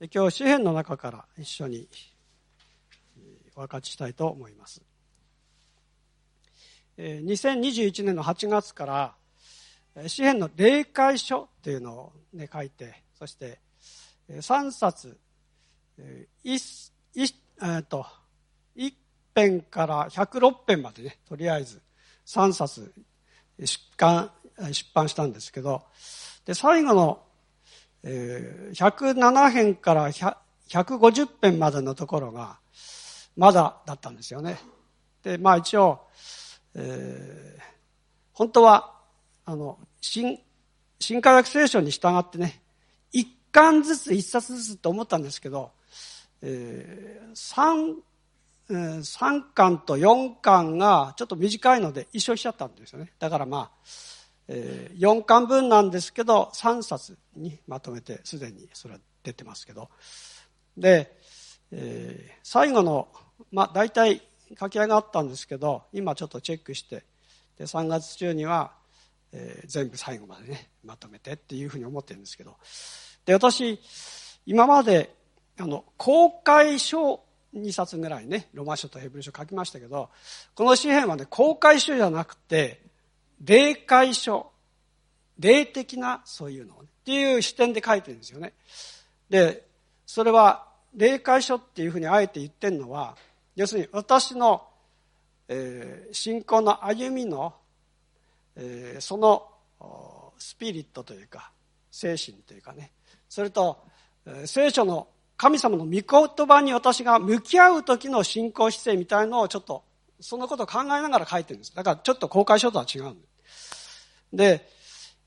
今日詩篇の中から一緒にお分かちしたいと思います。2021年の8月から詩篇の霊界書というのを、ね、書いてそして3冊1えっと1編から106編までねとりあえず3冊出版出版したんですけどで最後のえー、107編から150編までのところがまだだったんですよね。で、まあ一応、えー、本当は、あの、新、新科学聖書に従ってね、一巻ずつ一冊ずつと思ったんですけど、えー、三、えー、3巻と4巻がちょっと短いので一緒しちゃったんですよね。だからまあ、えー、4巻分なんですけど3冊にまとめてすでにそれは出てますけど。で、えー、最後のまあ大体書き上がったんですけど今ちょっとチェックしてで3月中には、えー、全部最後までねまとめてっていうふうに思ってるんですけど。で私今まであの公開書2冊ぐらいねロマ書とヘブル書書きましたけどこの詩篇はね公開書じゃなくて霊界書、霊的なそういうのをっていう視点で書いてるんですよね。で、それは霊界書っていうふうにあえて言ってるのは、要するに私の、えー、信仰の歩みの、えー、そのスピリットというか、精神というかね、それと、えー、聖書の神様の御言葉に私が向き合う時の信仰姿勢みたいのをちょっとそんなことを考えながら書いてるんです。だからちょっと公開書とは違うんで、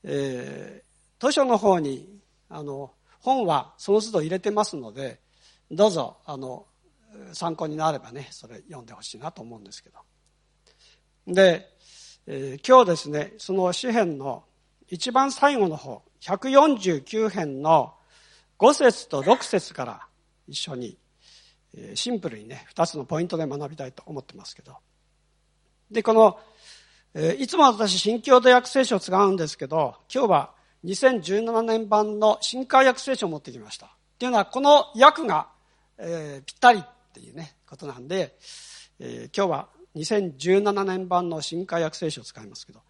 えー、図書の方に、あの、本はその都度入れてますので、どうぞ、あの、参考になればね、それ読んでほしいなと思うんですけど。で、えー、今日ですね、その詩篇の一番最後の方、149編の5節と6節から一緒にシンプルにね、二つのポイントで学びたいと思ってますけど。で、この、いつも私、新共同訳聖書を使うんですけど、今日は2017年版の新海訳聖書を持ってきました。っていうのは、この訳が、えー、ぴったりっていうね、ことなんで、えー、今日は2017年版の新海訳聖書を使いますけど、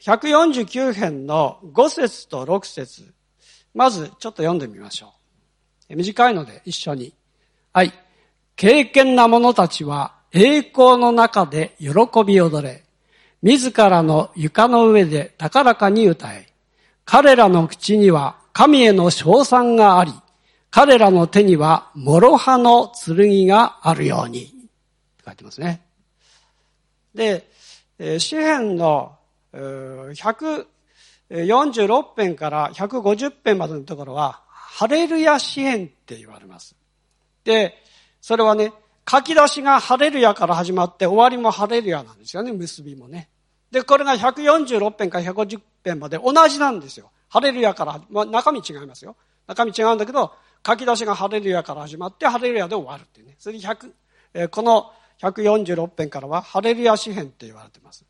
149編の5節と6節まずちょっと読んでみましょう。短いので一緒にはい。敬虔な者たちは栄光の中で喜び踊れ、自らの床の上で高らかに歌え、彼らの口には神への称賛があり、彼らの手には諸刃の剣があるように。書いてますね。で、詩篇の146編から150編までのところは、ハレルヤ詩篇って言われます。で、それはね、書き出しがハレルヤから始まって終わりもハレルヤなんですよね、結びもね。で、これが146編から150編まで同じなんですよ。ハレルヤから、まあ、中身違いますよ。中身違うんだけど、書き出しがハレルヤから始まってハレルヤで終わるっていうね。それで100、えー、この146編からはハレルヤ詩編って言われてます。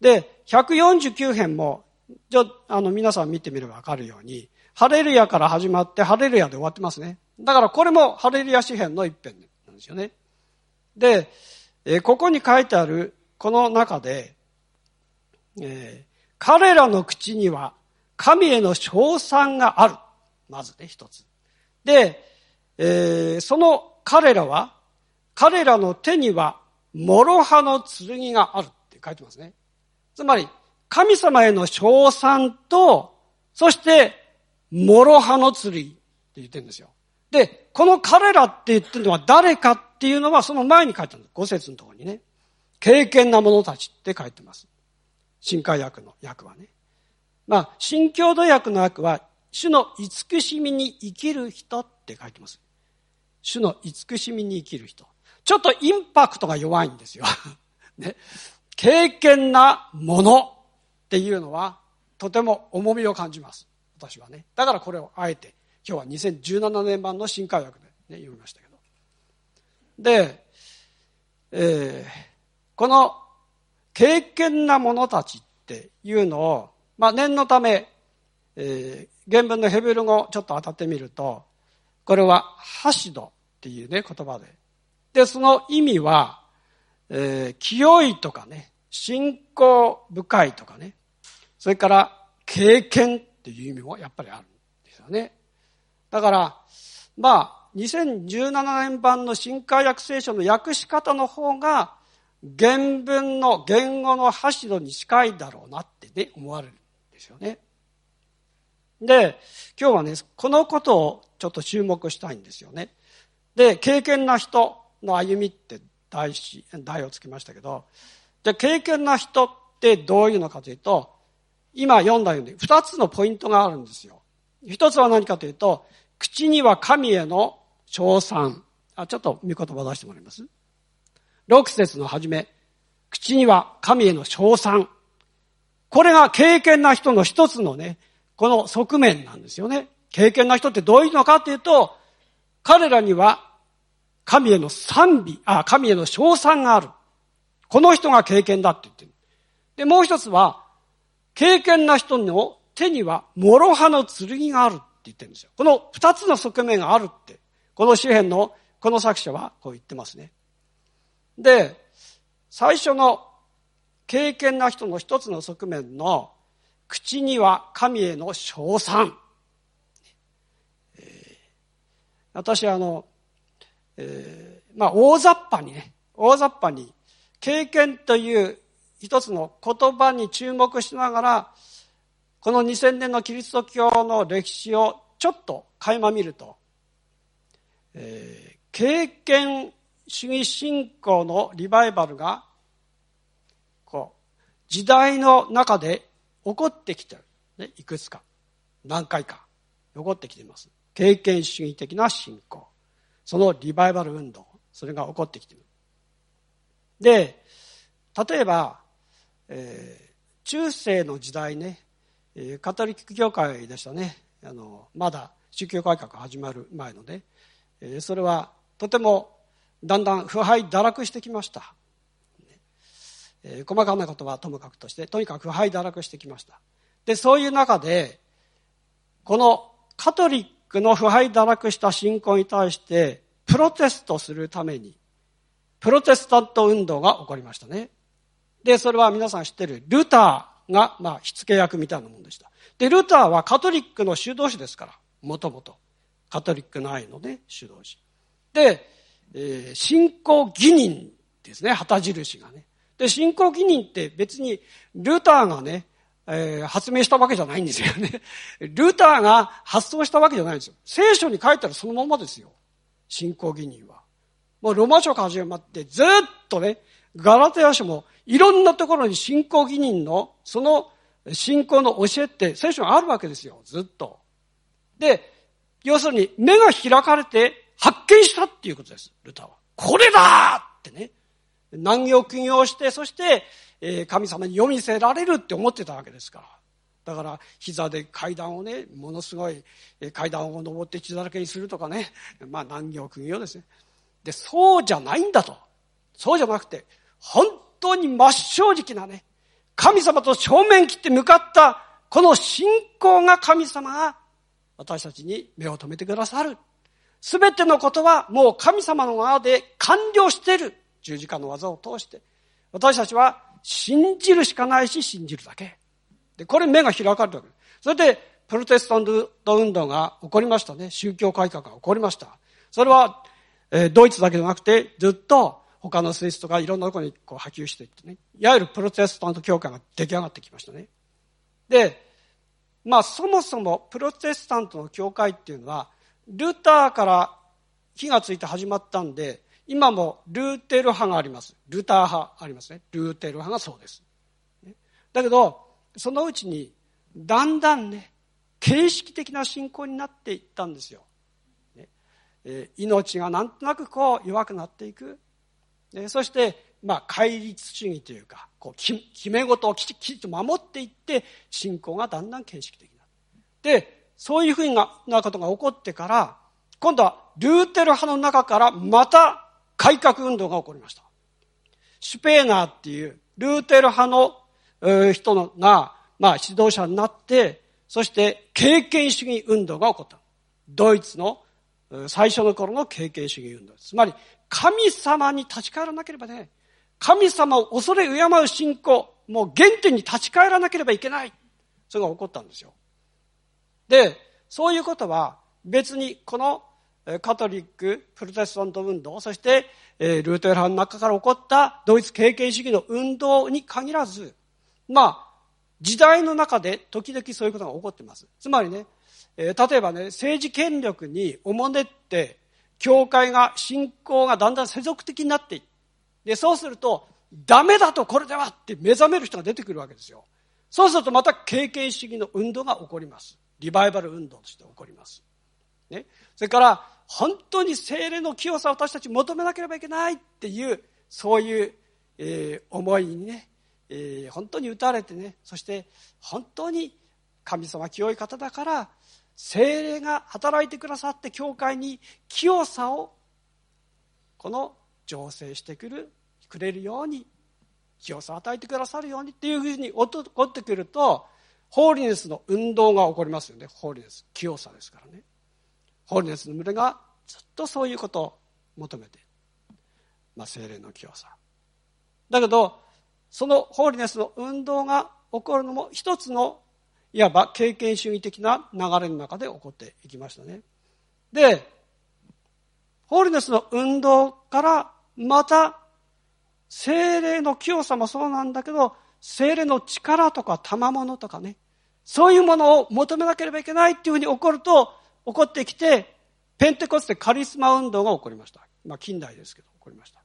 で、149編も、じゃあの、皆さん見てみればわかるように、ハレルヤから始まってハレルヤで終わってますね。だからこれもハレルヤ詩篇の一編なんですよね。で、えここに書いてあるこの中で、えー、彼らの口には神への称賛がある。まずね、一つ。で、えー、その彼らは、彼らの手には諸刃の剣があるって書いてますね。つまり、神様への称賛と、そして、諸刃の剣って言ってるんですよ。で、この彼らって言ってるのは誰かっていうのはその前に書いてあるんです。五節のところにね。敬虔な者たちって書いてます。新海訳の訳はね。まあ、新共同訳の訳は、主の慈しみに生きる人って書いてます。主の慈しみに生きる人。ちょっとインパクトが弱いんですよ。ね。敬虔なものっていうのは、とても重みを感じます。私はね。だからこれをあえて今日は2017年版の新海訳で、ね、読みましたけど。で、えー、この敬虔な者たちっていうのを、まあ、念のため、えー、原文のヘブル語ちょっと当たってみると、これはハシドっていうね、言葉で。で、その意味は、えー、清いとかね、信仰深いとかね、それから経験っていう意味もやっぱりあるんですよね。だから、まあ、2017年版の新海訳聖書の訳し方の方が、原文の言語の橋戸に近いだろうなってね、思われるんですよね。で、今日はね、このことをちょっと注目したいんですよね。で、経験な人の歩みって題し、題をつけましたけど、で、経験な人ってどういうのかというと、今読んだように二つのポイントがあるんですよ。一つは何かというと、口には神への称賛。あ、ちょっと見言葉出してもらいます。六節の初め、口には神への称賛。これが経験な人の一つのね、この側面なんですよね。経験な人ってどういうのかっていうと、彼らには神への賛美、あ、神への称賛がある。この人が経験だって言ってる。で、もう一つは、経験な人の手には諸刃の剣があるって言ってるんですよ。この二つの側面があるって、この詩篇のこの作者はこう言ってますね。で、最初の経験な人の一つの側面の口には神への称賛。えー、私はあの、えー、まあ大雑把にね、大雑把に経験という一つの言葉に注目しながら、この2000年のキリスト教の歴史をちょっと垣間見ると、えー、経験主義信仰のリバイバルが、こう、時代の中で起こってきてる。ね、いくつか。何回か。起こってきています。経験主義的な信仰。そのリバイバル運動。それが起こってきてる。で、例えば、えー、中世の時代ね、えー、カトリック教会でしたね。あの、まだ宗教改革始まる前のね、えー、それはとてもだんだん腐敗堕落してきました、えー、細かなことはともかくとしてとにかく腐敗堕落してきました。でそういう中でこのカトリックの腐敗堕落した信仰に対してプロテストするためにプロテスタント運動が起こりましたね。でそれは皆さん知ってるルター。が、まあ、火付け役みたいなもんでしたでルターはカトリックの修道士ですからもともとカトリックの愛のね修道士でえー、信仰義人ですね、旗印がね。で、信仰義人って別にルターがね、えー、発明したわけじゃないんですよね。ルターが発想したわけじゃないんですよ。聖書に書いたらそのままですよ。信仰義人は。もうロマ書から始まってずっとね、ガラテヤ書もいろんなところに信仰義人のその信仰の教えって聖書があるわけですよ。ずっと。で、要するに目が開かれて発見したっていうことです、ルターは。これだってね。難行苦行して、そして、え神様に読みせられるって思ってたわけですから。だから、膝で階段をね、ものすごい階段を登って血だらけにするとかね。まあ、難行苦行ですね。で、そうじゃないんだと。そうじゃなくて、本当に真っ正直なね、神様と正面切って向かった、この信仰が神様が私たちに目を留めてくださる。すべてのことはもう神様の側で完了している。十字架の技を通して。私たちは信じるしかないし信じるだけ。で、これ目が開かれるわけです。それで、プロテスタント運動が起こりましたね。宗教改革が起こりました。それは、えー、ドイツだけでなくて、ずっと他のスイスとかいろんなところにこう波及していってね。いわゆるプロテスタント教会が出来上がってきましたね。で、まあそもそもプロテスタントの教会っていうのは、ルターから火がついて始まったんで、今もルーテル派があります。ルター派ありますね。ルーテル派がそうです。だけど、そのうちに、だんだんね、形式的な信仰になっていったんですよ。ねえー、命がなんとなくこう弱くなっていく。ね、そして、まあ、戒律主義というか、こう決め事をきちきちと守っていって、信仰がだんだん形式的になる。で、そういうふうなことが起こってから、今度はルーテル派の中からまた改革運動が起こりました。シュペーナーっていうルーテル派の人が、まあ、指導者になって、そして経験主義運動が起こった。ドイツの最初の頃の経験主義運動。つまり、神様に立ち返らなければね、神様を恐れ敬う信仰、もう原点に立ち返らなければいけない。それが起こったんですよ。で、そういうことは別にこのカトリック、プロテスタント運動、そしてルートェル派の中から起こったドイツ経験主義の運動に限らず、まあ、時代の中で時々そういうことが起こってます。つまりね、例えばね、政治権力におもねって、教会が、信仰がだんだん世俗的になっていって、で、そうすると、ダメだとこれではって目覚める人が出てくるわけですよ。そうするとまた経験主義の運動が起こります。リバイバル運動として起こります。ね。それから、本当に精霊の清さを私たち求めなければいけないっていう、そういう、えー、思いにね、えー、本当に打たれてね、そして本当に神様清い方だから、精霊が働いてくださって教会に清さをこの醸成してくるくれるように清さを与えてくださるようにっていうふうに起こってくるとホーリネスの運動が起こりますよね。ホーリネス清さですからね。ホーリネスの群れがずっとそういうことを求めて、まあ、精霊の清さ。だけどそのホーリネスの運動が起こるのも一つのいわば経験主義的な流れの中で起こっていきましたね。で、ホーリネスの運動からまた精霊の清さもそうなんだけど、精霊の力とか賜物とかね、そういうものを求めなければいけないっていうふうに起こると、起こってきて、ペンテコステカリスマ運動が起こりました。まあ近代ですけど、起こりました。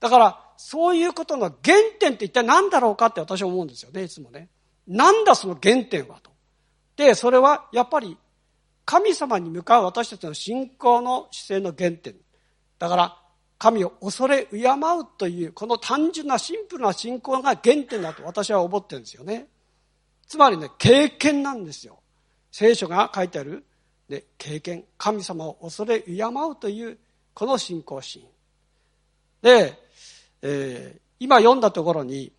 だから、そういうことの原点って一体何だろうかって私は思うんですよね、いつもね。なんだその原点はと。で、それはやっぱり神様に向かう私たちの信仰の姿勢の原点。だから、神を恐れ敬うという、この単純なシンプルな信仰が原点だと私は思ってるんですよね。つまりね、経験なんですよ。聖書が書いてある、で経験。神様を恐れ敬うという、この信仰心。で、えー、今読んだところに、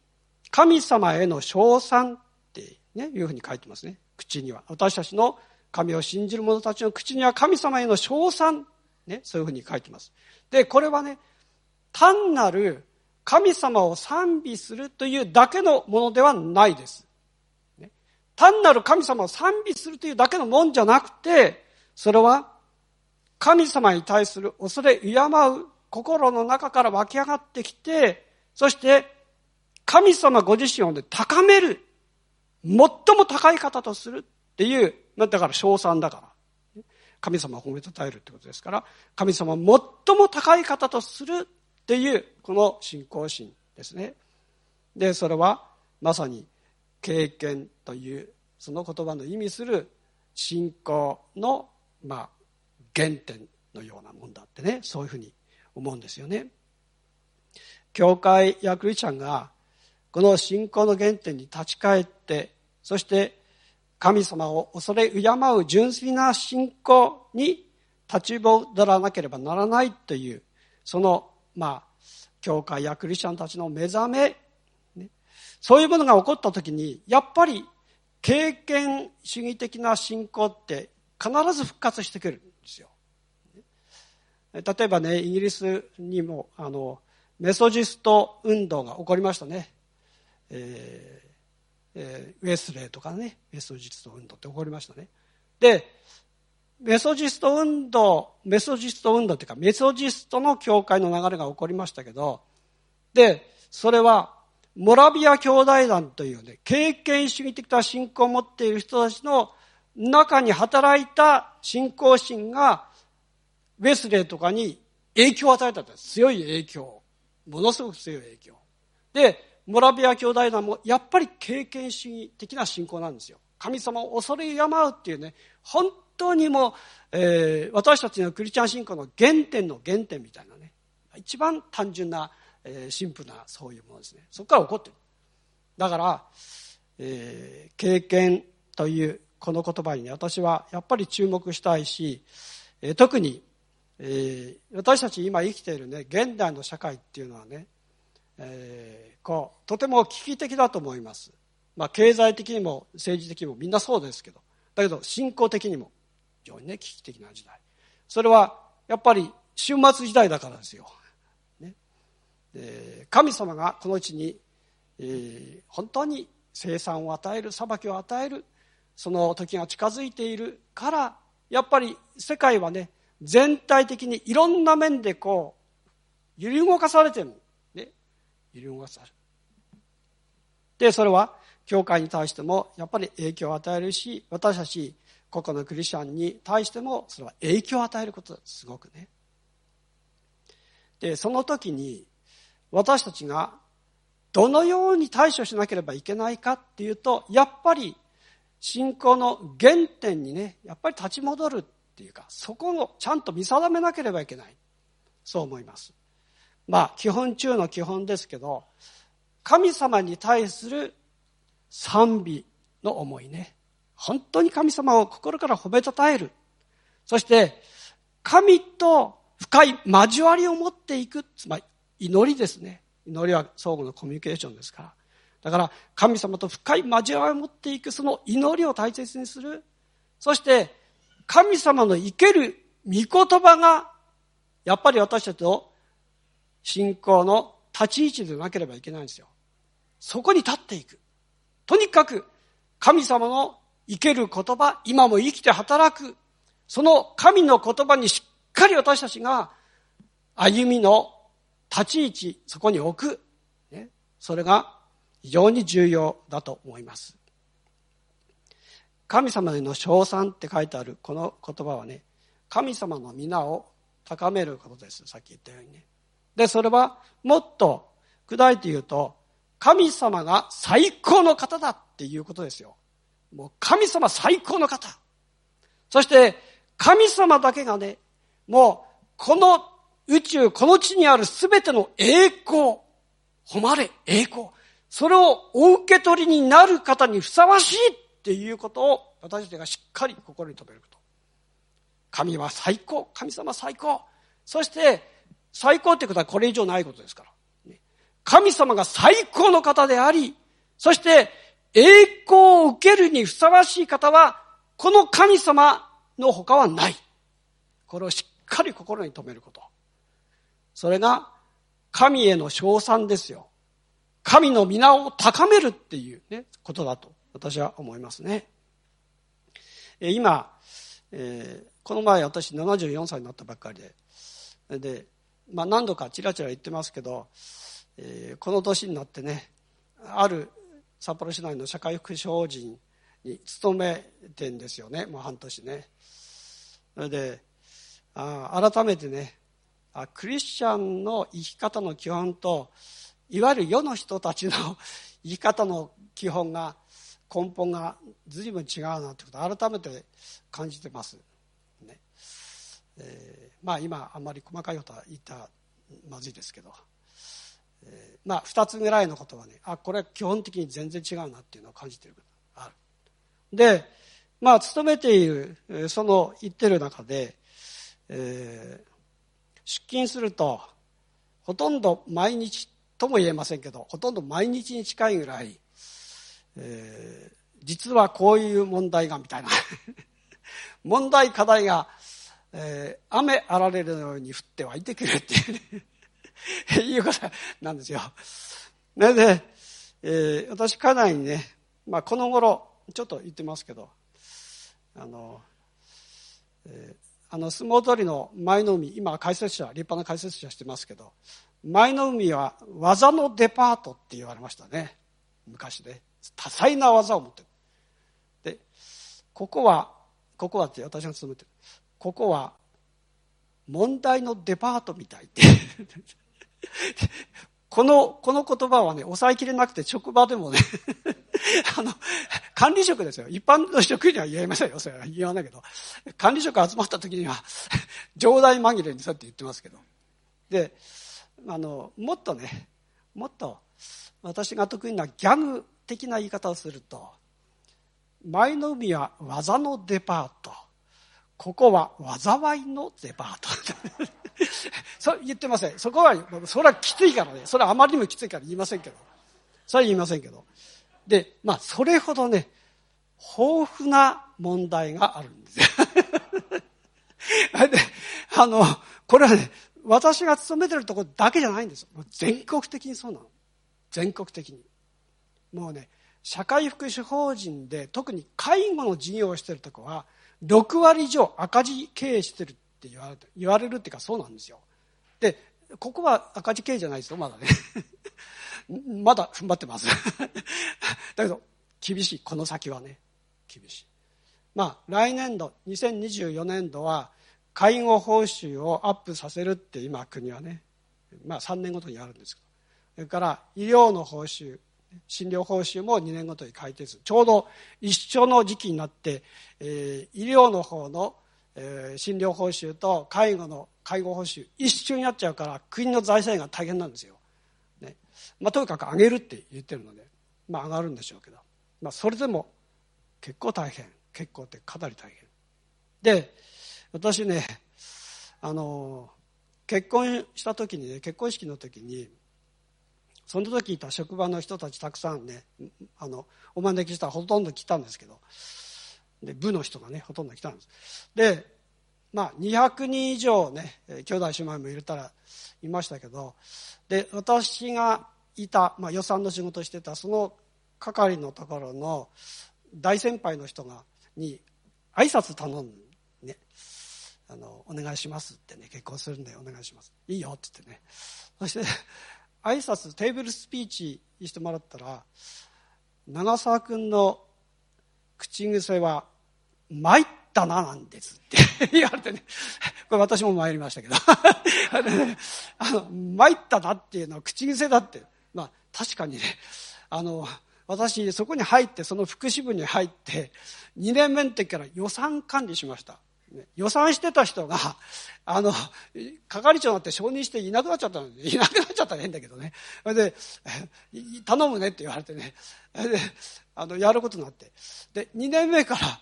神様への称賛ってね、いうふうに書いてますね。口には。私たちの神を信じる者たちの口には神様への称賛、ね、そういうふうに書いてます。で、これはね、単なる神様を賛美するというだけのものではないです。ね、単なる神様を賛美するというだけのもんじゃなくて、それは神様に対する恐れ敬う心の中から湧き上がってきて、そして神様ご自身を、ね、高める最も高い方とするっていう、だから称賛だから。神様を褒めたたえるってことですから、神様を最も高い方とするっていう、この信仰心ですね。で、それはまさに経験という、その言葉の意味する信仰の、まあ、原点のようなもんだってね、そういうふうに思うんですよね。教会やクリスチャンがこの信仰の原点に立ち返ってそして神様を恐れ敬う純粋な信仰に立ち戻らなければならないという、その、まあ、教会やクリスチャンたちの目覚め、ね、そういうものが起こった時に、やっぱり経験主義的な信仰って必ず復活してくるんですよ。例えばね、イギリスにも、あの、メソジスト運動が起こりましたね。えーえー、ウェスレーとかね、メソジスト運動って起こりましたね。で、メソジスト運動、メソジスト運動っていうか、メソジストの教会の流れが起こりましたけど、で、それは、モラビア兄弟団というね、経験主義的な信仰を持っている人たちの中に働いた信仰心が、ウェスレーとかに影響を与えたんです。強い影響。ものすごく強い影響。で、モラビア兄弟団もやっぱり経験主義的な信仰なんですよ。神様を恐れ敬うっていうね、本当にもう、えー、私たちのクリスチャン信仰の原点の原点みたいなね、一番単純な、えー、シンプルなそういうものですね。そこから起こってる。だから、えー、経験というこの言葉にね、私はやっぱり注目したいし、えー、特に、えー、私たち今生きているね、現代の社会っていうのはね、えー、こうとても危機的だと思いますまあ、経済的にも政治的にもみんなそうですけど、だけど信仰的にも非常にね、危機的な時代。それは、やっぱり終末時代だからですよ。ね、神様がこの地に、えー、本当に生産を与える、裁きを与える、その時が近づいているから、やっぱり世界はね、全体的にいろんな面でこう、揺り動かされてる。揺り動かされる。で、それは、教会に対してもやっぱり影響を与えるし、私たち個々のクリスチャンに対してもそれは影響を与えることですごくね。で、その時に私たちがどのように対処しなければいけないかっていうと、やっぱり信仰の原点にね、やっぱり立ち戻るっていうか、そこをちゃんと見定めなければいけない。そう思います。まあ、基本中の基本ですけど、神様に対する賛美の思いね。本当に神様を心から褒めたたえる。そして、神と深い交わりを持っていく。つまり、祈りですね。祈りは相互のコミュニケーションですから。だから、神様と深い交わりを持っていく、その祈りを大切にする。そして、神様の生ける御言葉が、やっぱり私たちの信仰の立ち位置でなければいけないんですよ。そこに立っていく。とにかく神様の生ける言葉、今も生きて働く、その神の言葉にしっかり私たちが歩みの立ち位置、そこに置く。ね、それが非常に重要だと思います。神様への称賛って書いてあるこの言葉はね、神様の皆を高めることです。さっき言ったようにね。で、それはもっと砕いて言うと、神様が最高の方だっていうことですよ。もう神様最高の方。そして神様だけがね、もうこの宇宙、この地にあるすべての栄光、誉れ、栄光、それをお受け取りになる方にふさわしいっていうことを私たちがしっかり心に留めること。神は最高、神様最高。そして最高ってことはこれ以上ないことですから。神様が最高の方であり、そして栄光を受けるにふさわしい方は、この神様の他はない。これをしっかり心に留めること。それが神への称賛ですよ。神の皆を高めるっていうね、ことだと私は思いますね。今、えー、この前私74歳になったばっかりで、で、まあ何度かちらちら言ってますけど、えー、この年になってねある札幌市内の社会福祉法人に勤めてんですよね。もう半年ね。それであ改めてねあクリスチャンの生き方の基本といわゆる世の人たちの 生き方の基本が根本が随分違うなってことを改めて感じてます、えー、まあ今あんまり細かいことは言ったらまずいですけどえー、まあ2つぐらいのことはねあこれは基本的に全然違うなっていうのを感じてるある。でまあ勤めているその言ってる中で、えー、出勤するとほとんど毎日とも言えませんけどほとんど毎日に近いぐらい、えー、実はこういう問題がみたいな。問題課題が、えー、雨あられるように降って湧いてくるっていうね いうことなんですよ。なので、えー、私家内にね、まあ、この頃ちょっと言ってますけどあの、えー、あの相撲取りの舞の海今解説者立派な解説者してますけど舞の海は技のデパートって言われましたね。昔ね。多彩な技を持ってる。でここはここはって私が勤めてる。ここは問題のデパートみたいって この、この言葉はね、抑えきれなくて職場でもね あの、管理職ですよ。一般の職員には言えませんよ。それは言わないけど。管理職集まった時には 冗談紛れにそうやって言ってますけど。で、あの、もっとね、もっと私が得意なギャグ的な言い方をすると、前の海は技のデパート。ここは災いのデパート。そう言ってません。そこは、それはきついからね。それはあまりにもきついから言いませんけど。それは言いませんけど。で、まあ、それほどね、豊富な問題があるんですよ。で、あの、これはね、私が勤めてるところだけじゃないんですよ。全国的にそうなの。全国的に。もうね、社会福祉法人で特に介護の事業をしてるところは、6割以上赤字経営してるって言われ言われるっていうかそうなんですよ。で、ここは赤字経営じゃないですよ、まだね。まだ踏ん張ってます。だけど、厳しい。この先はね、厳しい。まあ、来年度、2024年度は、介護報酬をアップさせるって今国はね、まあ3年ごとにやるんですけど、それから医療の報酬、診療報酬も2年ごとに改定する。ちょうど一緒の時期になって、えー、医療の方の、えー、診療報酬と介護の介護報酬一緒になっちゃうから国の財政が大変なんですよ。ねまあ、とにかく上げるって言ってるので、まあ、上がるんでしょうけど、まあ、それでも結構大変結構ってかなり大変で私ねあの結婚した時にね結婚式の時にその時いた職場の人たちたくさんねあのお招きしたらほとんど来たんですけどで部の人がねほとんど来たんです。でまあ200人以上ね兄弟姉妹も入れたらいましたけどで私がいた、まあ、予算の仕事してたその係のところの大先輩の人がに挨拶頼んねあのお願いしますってね結婚するんでお願いします。いいよって言ってね。そして挨拶テーブルスピーチしてもらったら長澤君の口癖は「参ったな」なんですって言われてね。これ私も参りましたけど。あの参ったなっていうのは口癖だって。まあ確かにね。あの私そこに入ってその福祉部に入って2年目の時から予算管理しました。予算してた人が、あの、係長になって承認していなくなっちゃったの いなくなっちゃったら変だけどね。それで、頼むねって言われてね。で、あの、やることになって。で、2年目から、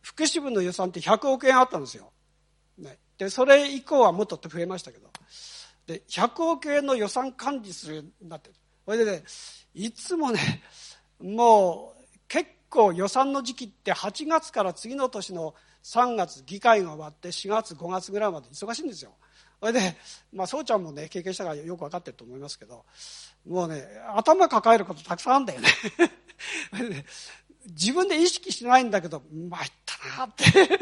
福祉部の予算って100億円あったんですよ。ね。で、それ以降はもっとって増えましたけど。で、100億円の予算管理するようになってる。それでね、いつもね、もう、結構予算の時期って8月から次の年の3月議会が終わって4月5月ぐらいまで忙しいんですよ。それでまあそうちゃんもね経験したからよく分かってると思いますけどもうね頭抱えることたくさんあるんだよね。自分で意識してないんだけど参ったなって。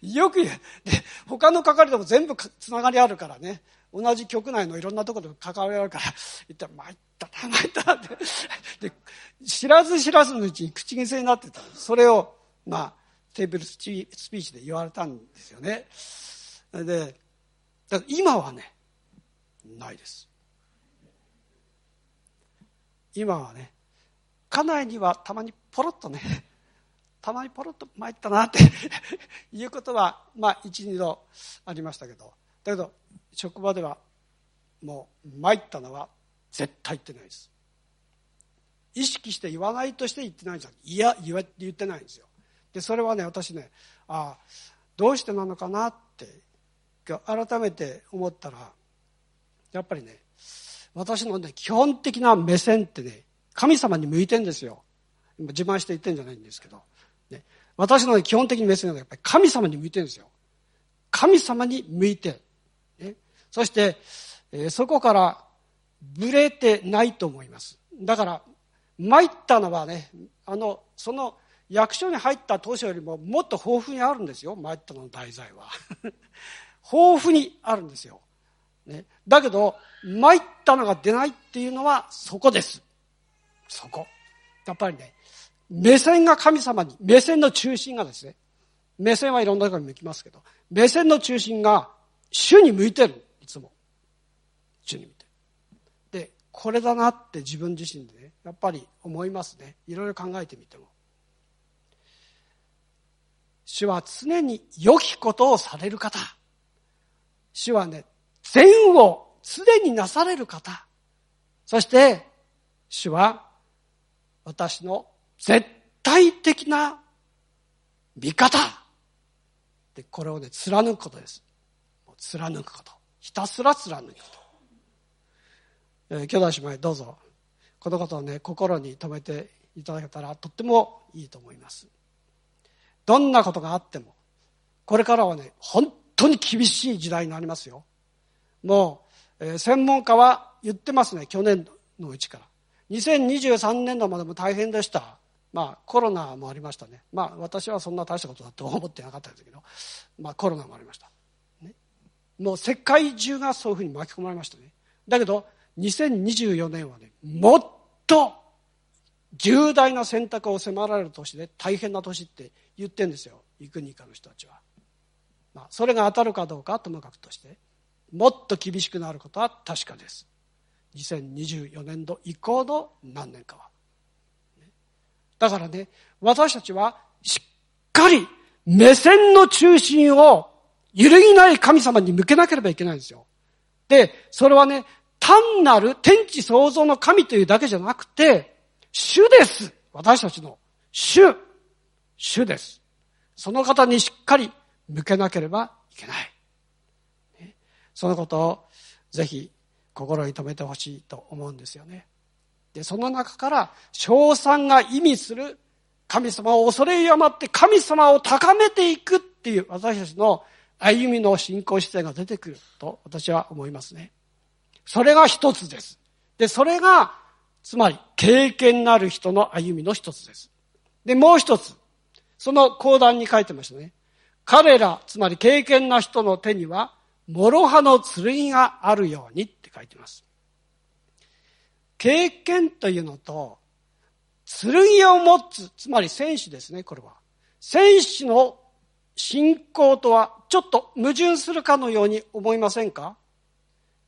よく言うで他の係でも全部つながりあるからね。同じ局内のいろんなところで関わりあるから言ったら参ったな参ったなって。で知らず知らずのうちに口癖になってた。それをまあテーブルスピーチで言われたんですよね。で、だから今はね、ないです。今はね、家内にはたまにポロッとね、たまにポロッと参ったなって いうことは、まあ、一、二度ありましたけど、だけど、職場では、もう、参ったのは絶対言ってないです。意識して言わないとして言ってないんですよ。いや、言言ってないんですよ。でそれはね私ねああどうしてなのかなって改めて思ったらやっぱりね私のね基本的な目線ってね神様に向いてんですよ。自慢して言ってんじゃないんですけど、ね、私の、ね、基本的な目線はやっぱり神様に向いてるんですよ。神様に向いて、ね、そして、えー、そこからぶれてないと思います。だから参ったのはねあのその役所に入った当初よりももっと豊富にあるんですよ。参ったの題材は。豊富にあるんですよ、ね、だけど参ったのが出ないっていうのはそこです。そこ。やっぱりね目線が神様に目線の中心がですね目線はいろんなところに向きますけど目線の中心が主に向いてる。いつも。主に向いてる。でこれだなって自分自身でねやっぱり思いますね。いろいろ考えてみても。主は常に良きことをされる方。主はね、善を常になされる方。そして、主は私の絶対的な味方。で、これをね、貫くことです。貫くこと。ひたすら貫くこと。えー、兄弟姉妹どうぞ、このことをね、心に留めていただけたらとってもいいと思います。どんなことがあっても、これからはね、本当に厳しい時代になりますよ。もう、えー、専門家は言ってますね、去年のうちから。2023年度までも大変でした。まあコロナもありましたね。まあ私はそんな大したことだと思ってなかったんですけど、まあコロナもありました。ね、もう世界中がそういうふうに巻き込まれましたね。だけど、2024年はね、もっと重大な選択を迫られる年で大変な年って言ってんですよ。幾国かの人たちは。まあ、それが当たるかどうかともかくとして、もっと厳しくなることは確かです。2024年度以降の何年かは。だからね、私たちはしっかり目線の中心を揺るぎない神様に向けなければいけないんですよ。で、それはね、単なる天地創造の神というだけじゃなくて、主です。私たちの主。主です。その方にしっかり向けなければいけない。そのことをぜひ心に留めてほしいと思うんですよね。で、その中から、称賛が意味する神様を恐れ敬って神様を高めていくっていう私たちの歩みの信仰姿勢が出てくると私は思いますね。それが一つです。で、それが、つまり経験のある人の歩みの一つです。で、もう一つ。その講談に書いてましたね。彼ら、つまり経験な人の手には、諸刃の剣があるようにって書いてます。経験というのと、剣を持つ、つまり戦士ですね、これは。戦士の信仰とはちょっと矛盾するかのように思いませんか？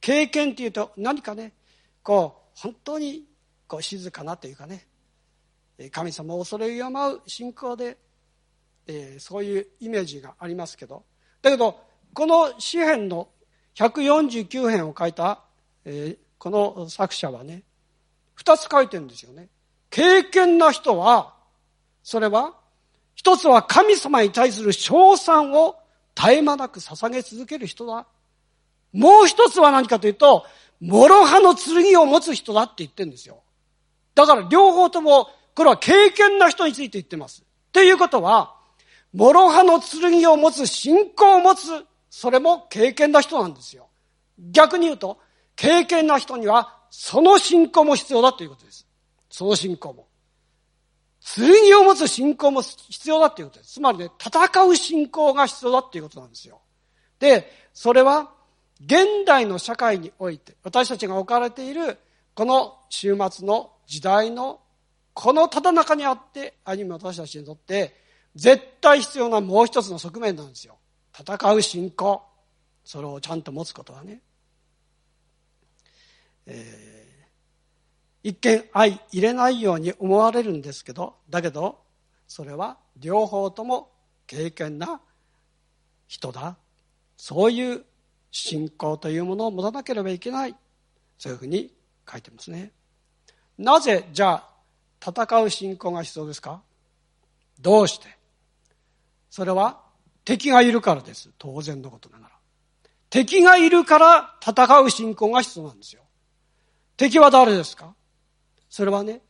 経験っていうと何かね、こう、本当にこう静かなというかね、神様を恐れ敬う信仰で、えー、そういうイメージがありますけど、だけど、この詩篇の149編を書いた、えー、この作者はね、二つ書いてるんですよね。経験な人は、それは、一つは神様に対する称賛を絶え間なく捧げ続ける人だ。もう一つは何かというと、諸刃の剣を持つ人だって言ってるんですよ。だから両方とも、これは経験な人について言ってます。っていうことは、諸刃の剣を持つ、信仰を持つ、それも経験な人なんですよ。逆に言うと、経験な人にはその信仰も必要だということです。その信仰も。剣を持つ信仰も必要だということです。つまりね、戦う信仰が必要だということなんですよ。で、それは、現代の社会において、私たちが置かれている、この週末の時代の、このただ中にあって、歩む私たちにとって、絶対必要なもう一つの側面なんですよ。戦う信仰。それをちゃんと持つことはね。えー、一見相入れないように思われるんですけどだけどそれは両方とも経験な人だそういう信仰というものを持たなければいけないそういうふうに書いてますねなぜじゃあ戦う信仰が必要ですか？どうして？それは敵がいるからです当然のことながら敵がいるから戦う信仰が必要なんですよ敵は誰ですか？それはね、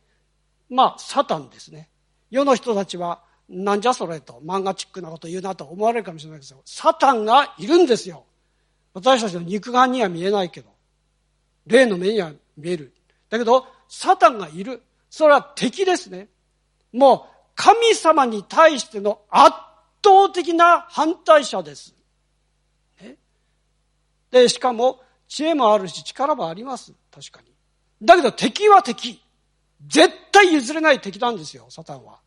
まあ、サタンですね。世の人たちは、なんじゃそれと、漫画チックなこと言うなと思われるかもしれないけど、サタンがいるんですよ。私たちの肉眼には見えないけど、霊の目には見える。だけど、サタンがいる。それは敵ですね。もう、神様に対しての圧倒的な反対者です。ね、で、しかも、知恵もあるし、力もあります。確かに。だけど敵は敵。絶対譲れない敵なんですよ、サタンは。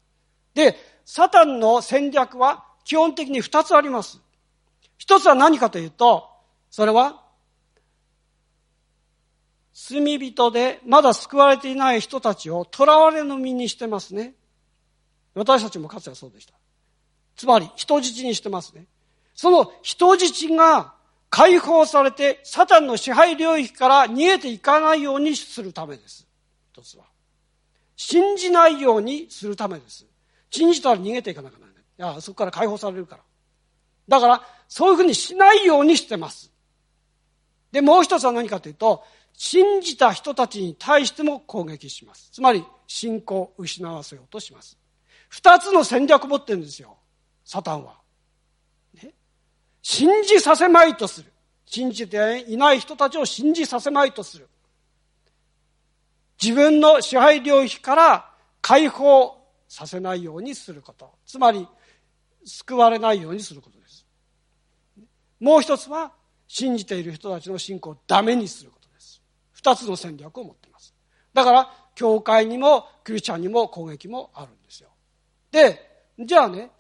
で、サタンの戦略は基本的に二つあります。一つは何かというと、それは、罪人でまだ救われていない人たちを囚われの身にしてますね。私たちもかつてはそうでした。つまり人質にしてますね。その人質が解放されて、サタンの支配領域から逃げていかないようにするためです。一つは。信じないようにするためです。信じたら逃げていかなきゃならない。いや、そこから解放されるから。だから、そういうふうにしないようにしてます。で、もう一つは何かというと、信じた人たちに対しても攻撃します。つまり、信仰を失わせようとします。二つの戦略を持ってるんですよ。サタンは。ね、信じさせまいとする。信じていない人たちを信じさせまいとする。自分の支配領域から解放させないようにすること。つまり、救われないようにすることです。もう一つは、信じている人たちの信仰をダメにすることです。二つの戦略を持っています。だから、教会にもクリスチャンにも攻撃もあるんですよ。で、じゃあね、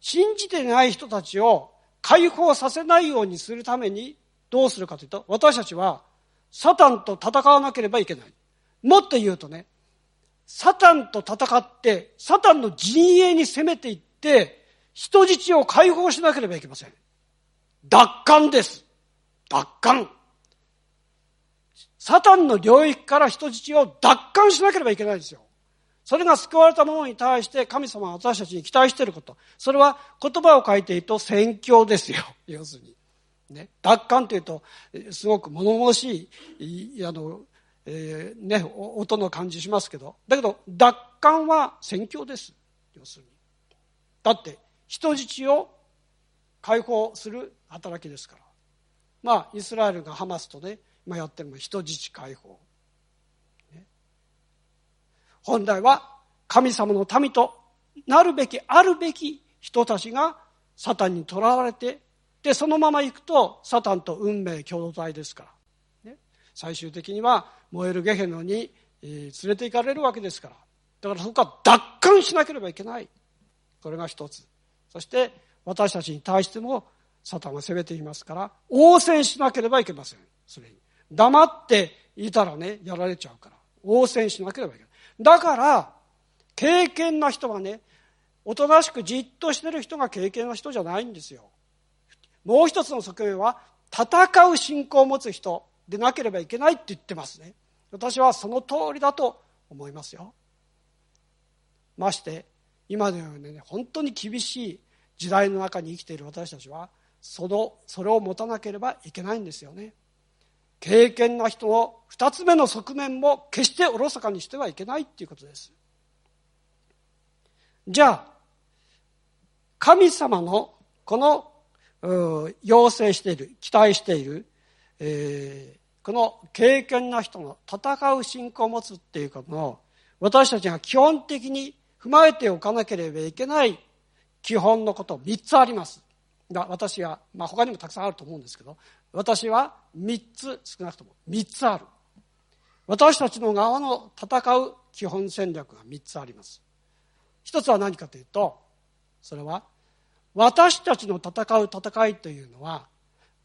信じてない人たちを解放させないようにするためにどうするかというと、私たちはサタンと戦わなければいけない。もっと言うとね、サタンと戦って、サタンの陣営に攻めていって、人質を解放しなければいけません。奪還です。奪還。サタンの領域から人質を奪還しなければいけないんですよ。それが救われた者に対して神様は私たちに期待していること。それは言葉を書いていると宣教ですよ。要するに。ね。奪還というと、すごく物々しい、あの、えー、ね、音の感じしますけど。だけど、奪還は宣教です。要するに。だって、人質を解放する働きですから。まあ、イスラエルがハマスとね、今やってるの人質解放、本来は神様の民となるべきあるべき人たちがサタンにとらわれてでそのまま行くとサタンと運命共同体ですから、ね、最終的には燃えるゲヘノに、えー、連れて行かれるわけですから。だからそこは奪還しなければいけない。これが一つ。そして私たちに対してもサタンは攻めていますから応戦しなければいけません。それに。黙っていたらね、やられちゃうから。応戦しなければいけない。だから、経験な人はね、おとなしくじっとしてる人が経験な人じゃないんですよ。もう一つの側面は、戦う信仰を持つ人でなければいけないって言ってますね。私はその通りだと思いますよ。まして、今のようにね、本当に厳しい時代の中に生きている私たちは、その、それを持たなければいけないんですよね。経験な人の二つ目の側面も決しておろそかにしてはいけないっていうことです。じゃあ、神様のこの要請している、期待している、えー、この経験な人の戦う信仰を持つっていうことの私たちが基本的に踏まえておかなければいけない基本のこと3つあります。が私は、まあ、他にもたくさんあると思うんですけど私は3つ少なくとも3つある私たちの側の戦う基本戦略が3つあります。一つは何かというとそれは私たちの戦う戦いというのは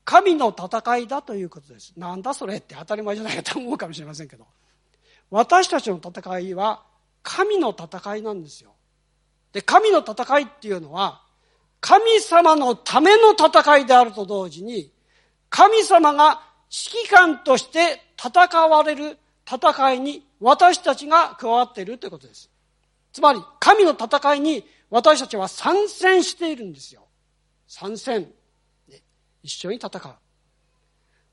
神の戦いだということです。なんだそれって当たり前じゃないかと思うかもしれませんけど。私たちの戦いは神の戦いなんですよ。で神の戦いっていうのは神様のための戦いであると同時に、神様が指揮官として戦われる戦いに私たちが加わっているということです。つまり、神の戦いに私たちは参戦しているんですよ。参戦。一緒に戦う。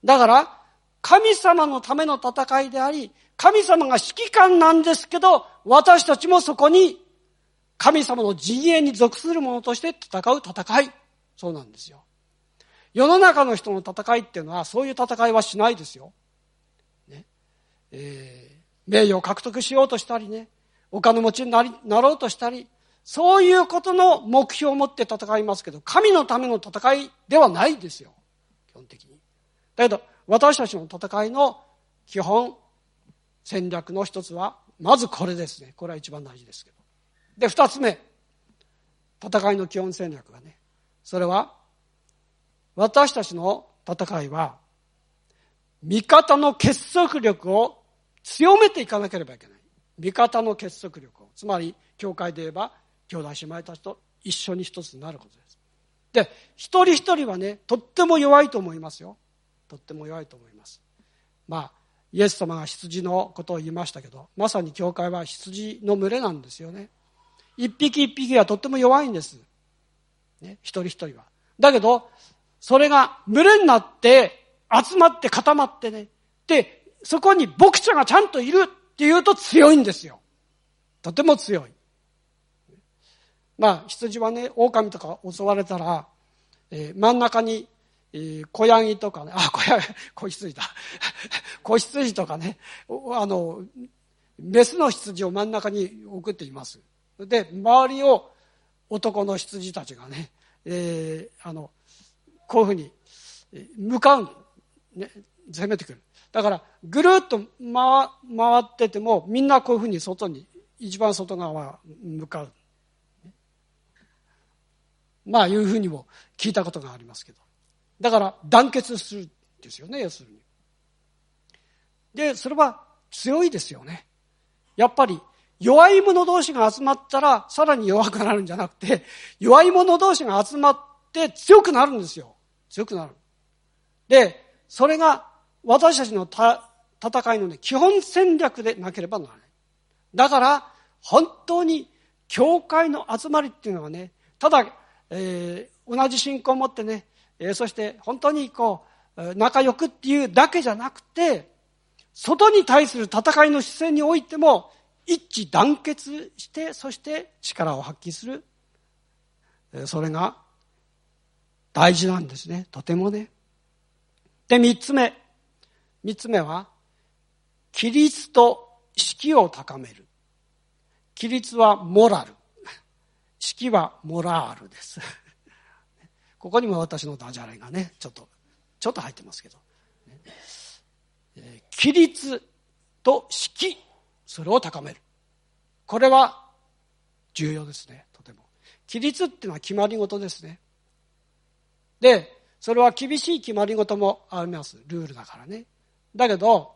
だから、神様のための戦いであり、神様が指揮官なんですけど、私たちもそこに神様の陣営に属する者として戦う戦い。そうなんですよ。世の中の人の戦いっていうのはそういう戦いはしないですよ。えー、名誉を獲得しようとしたりね、お金持ちになりなろうとしたり、そういうことの目標を持って戦いますけど、神のための戦いではないですよ。基本的に。だけど、私たちの戦いの基本戦略の一つは、まずこれですね。これは一番大事ですけど。で、二つ目。戦いの基本戦略がね。それは、私たちの戦いは、味方の結束力を強めていかなければいけない。味方の結束力を。つまり、教会で言えば、兄弟姉妹たちと一緒に一つになることです。で、一人一人はね、とっても弱いと思いますよ。とっても弱いと思います。まあ、イエス様が羊のことを言いましたけど、まさに教会は羊の群れなんですよね。一匹一匹がとっても弱いんです。ね、一人一人は。だけど、それが群れになって、集まって固まってね。で、そこに牧者がちゃんといるっていうと強いんですよ。とても強い。まあ、羊はね、狼とか襲われたら、えー、真ん中に、えー、小ヤギとかね、あ、小ヤギ、子羊だ。子羊とかね、あの、メスの羊を真ん中に送っています。で、周りを男の羊たちがね、えー、あの、こういうふうに、向かう、ね、攻めてくる。だから、ぐるっと回回ってても、みんなこういうふうに外に、一番外側向かう。まあ、いうふうにも聞いたことがありますけど。だから、団結するんですよね、要するに。で、それは強いですよね。やっぱり、弱い者同士が集まったら、さらに弱くなるんじゃなくて、弱い者同士が集まって強くなるんですよ。強くなる。で、それが私たちの戦いのね、基本戦略でなければならない。だから、本当に、教会の集まりっていうのはね、ただ、えー、同じ信仰を持ってね、えー、そして本当にこう、仲良くっていうだけじゃなくて、外に対する戦いの姿勢においても、一致団結して、そして力を発揮する。それが大事なんですね。とてもね。で、三つ目。三つ目は、規律と式を高める。規律はモラル。式はモラールです。ここにも私のダジャレがね、ちょっと、ちょっと入ってますけど。規律と式、それを高める。これは重要ですね、とても。規律っていうのは決まり事ですね。で、それは厳しい決まり事もあります。ルールだからね。だけど、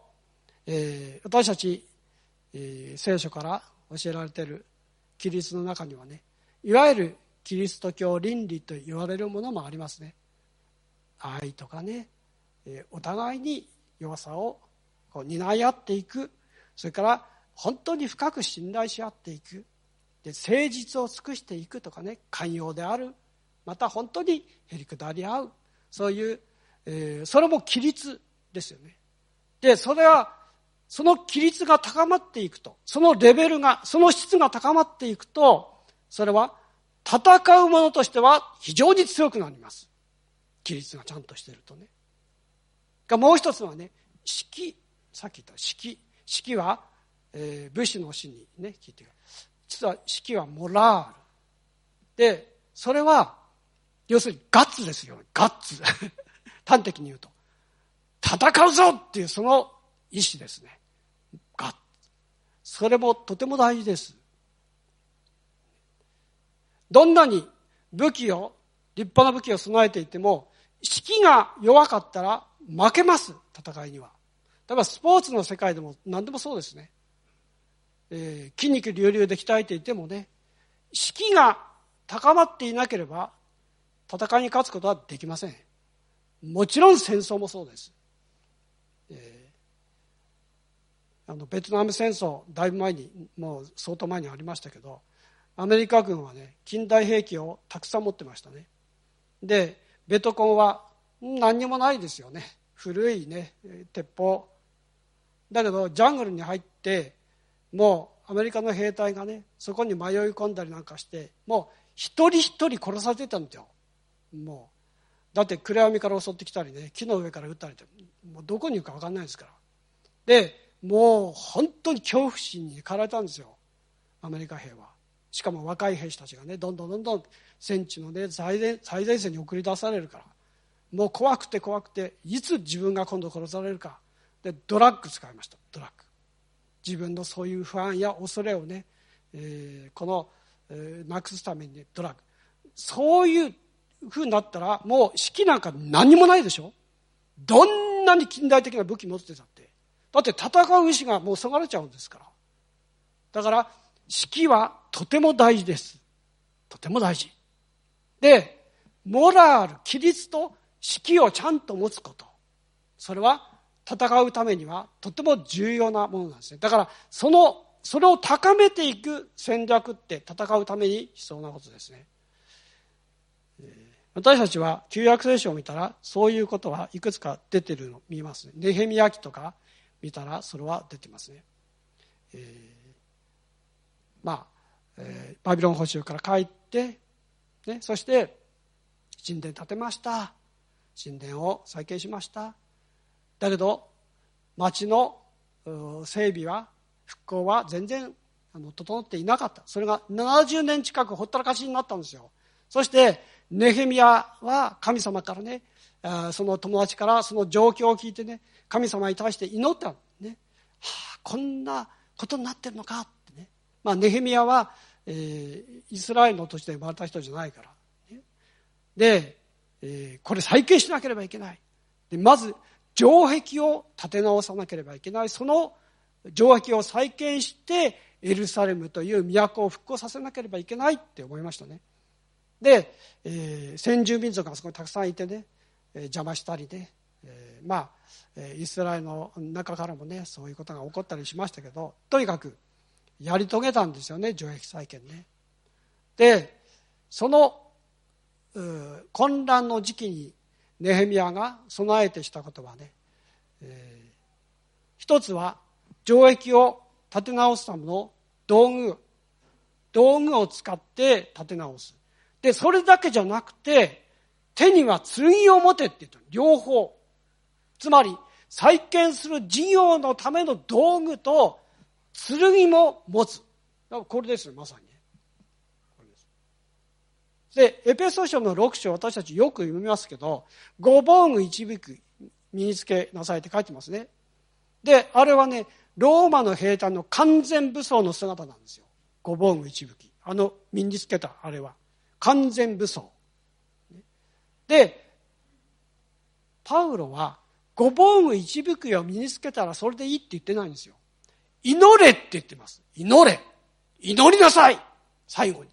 えー、私たち、えー、聖書から教えられている規律の中にはね、いわゆるキリスト教倫理と言われるものもありますね。愛とかね、えー、お互いに弱さをこう担い合っていく。それから本当に深く信頼し合っていく。で誠実を尽くしていくとかね、寛容である。また本当にへりくだり合う。そういう、えー、それも規律ですよね。で、それは、その規律が高まっていくと、そのレベルが、その質が高まっていくと、それは、戦う者としては非常に強くなります。規律がちゃんとしてるとね。がもう一つはね、式、さっき言った式。式は、えー、武士の死にね、聞いてる実は式はモラール。で、それは、要するにガッツですよ。ガッツ。端的に言うと。戦うぞっていうその意志ですね。ガッツ。それもとても大事です。どんなに武器を、立派な武器を備えていても、士気が弱かったら負けます、戦いには。例えばスポーツの世界でも何でもそうですね。えー、筋肉隆々で鍛えていてもね、士気が高まっていなければ戦いに勝つことはできません。もちろん戦争もそうです。えー、あのベトナム戦争だいぶ前にもう相当前にありましたけどアメリカ軍はね近代兵器をたくさん持ってましたね。でベトコンは何にもないですよね。古いね鉄砲。だけどジャングルに入ってもうアメリカの兵隊がねそこに迷い込んだりなんかしてもう一人一人殺されてたんですよ。もうだって暗闇から襲ってきたりね木の上から撃ったりってもうどこに行くか分かんないですから。でもう本当に恐怖心に駆られたんですよ。アメリカ兵は。しかも若い兵士たちがねどんどんどんどん戦地のね最前最前線に送り出されるから。もう怖くて怖くていつ自分が今度殺されるか。でドラッグ使いました。ドラッグ。自分のそういう不安や恐れをね、えー、この、えー、なくすために、ね、ドラッグ。そういうふうになったらもう式なんか何もないでしょ？どんなに近代的な武器持ってたって。だって戦う意志がもうそがれちゃうんですから。だから式はとても大事です。とても大事。でモラル規律と式をちゃんと持つこと。それは戦うためにはとても重要なものなんですね。だからそのそれを高めていく戦略って戦うために必要なことですね。私たちは旧約聖書を見たらそういうことはいくつか出てるの見ますね。ネヘミヤ記とか見たらそれは出てますね。えー、まあ、えー、バビロン捕囚から帰って、ね、そして神殿建てました。神殿を再建しました。だけど、町の整備は、復興は全然あの整っていなかった。それが70年近くほったらかしになったんですよ。そして、ネヘミヤは神様からね、その友達からその状況を聞いてね、神様に対して祈ったね。はあ、こんなことになってるのかってね。まあ、ネヘミヤは、えー、イスラエルの土地で生まれた人じゃないから。ね、で、えー、これ再建しなければいけない。でまず、城壁を建て直さなければいけない。その城壁を再建して、エルサレムという都を復興させなければいけないって思いましたね。で、えー、先住民族がそこにたくさんいてね、えー、邪魔したりね、えー、まあイスラエルの中からもねそういうことが起こったりしましたけどとにかくやり遂げたんですよね城壁再建ね。でその混乱の時期にネヘミヤが備えてしたことはね、えー、一つは城壁を建て直すための道具道具を使って建て直すでそれだけじゃなくて手には剣を持てって言った両方つまり再建する事業のための道具と剣も持つこれですねまさにこれです。で、エペソ書の6章、私たちよく読みますけど、ご防具一部身につけなさいって書いてますね。で、あれはね、ローマの兵隊の完全武装の姿なんですよ。ご防具一武器。あの、身につけた、あれは。完全武装。で、パウロは、ご防具一武器を身につけたらそれでいいって言ってないんですよ。祈れって言ってます。祈れ。祈りなさい最後に。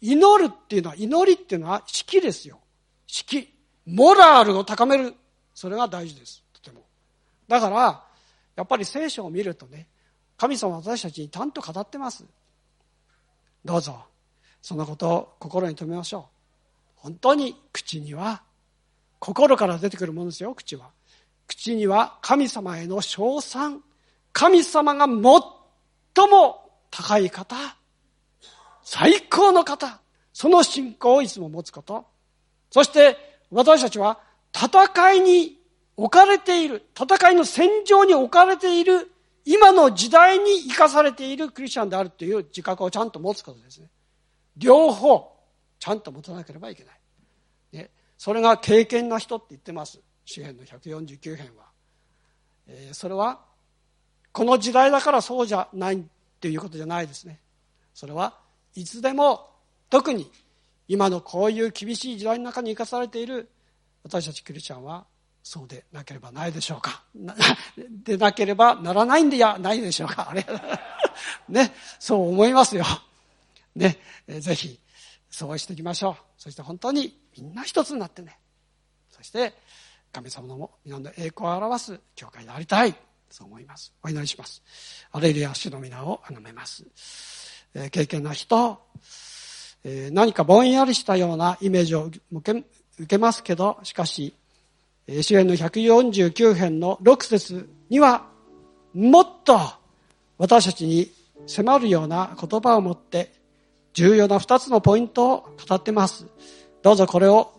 祈るっていうのは、祈りっていうのは式ですよ。式。モラルを高める。それが大事です。とても。だから、やっぱり聖書を見るとね、神様私たちにちゃんと語ってます。どうぞ、そのことを心に留めましょう。本当に口には、心から出てくるものですよ、口は。口には神様への称賛。神様が最も高い方。最高の方。その信仰をいつも持つこと。そして私たちは戦いに置かれている、戦いの戦場に置かれている、今の時代に生かされているクリスチャンであるという自覚をちゃんと持つことですね。両方、ちゃんと持たなければいけない。ね、それが経験な人って言ってます。詩篇の149編は。えー、それは、この時代だからそうじゃないっていうことじゃないですね。それはいつでも特に今のこういう厳しい時代の中に生かされている私たちクリスチャンはそうでなければないでしょうか。でなければならないんでやないでしょうか。あれ ね、そう思いますよ。ね、ぜひそうしていきましょう。そして本当にみんな一つになってね。そして神様の皆の栄光を表す教会でありたい。そう思います。お祈りします。アレルヤ主の皆を崇めます。え経験な人、え何かぼんやりしたようなイメージを受けますけど、しかし、詩篇の149編の6節には、もっと私たちに迫るような言葉を持って、重要な2つのポイントを語ってます。どうぞこれを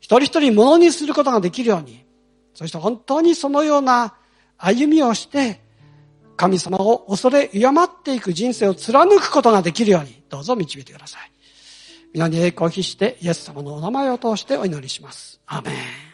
一人一人ものにすることができるように、そして本当にそのような歩みをして、神様を恐れ敬っていく人生を貫くことができるように、どうぞ導いてください。皆に栄光を期して、イエス様のお名前を通してお祈りします。アメン。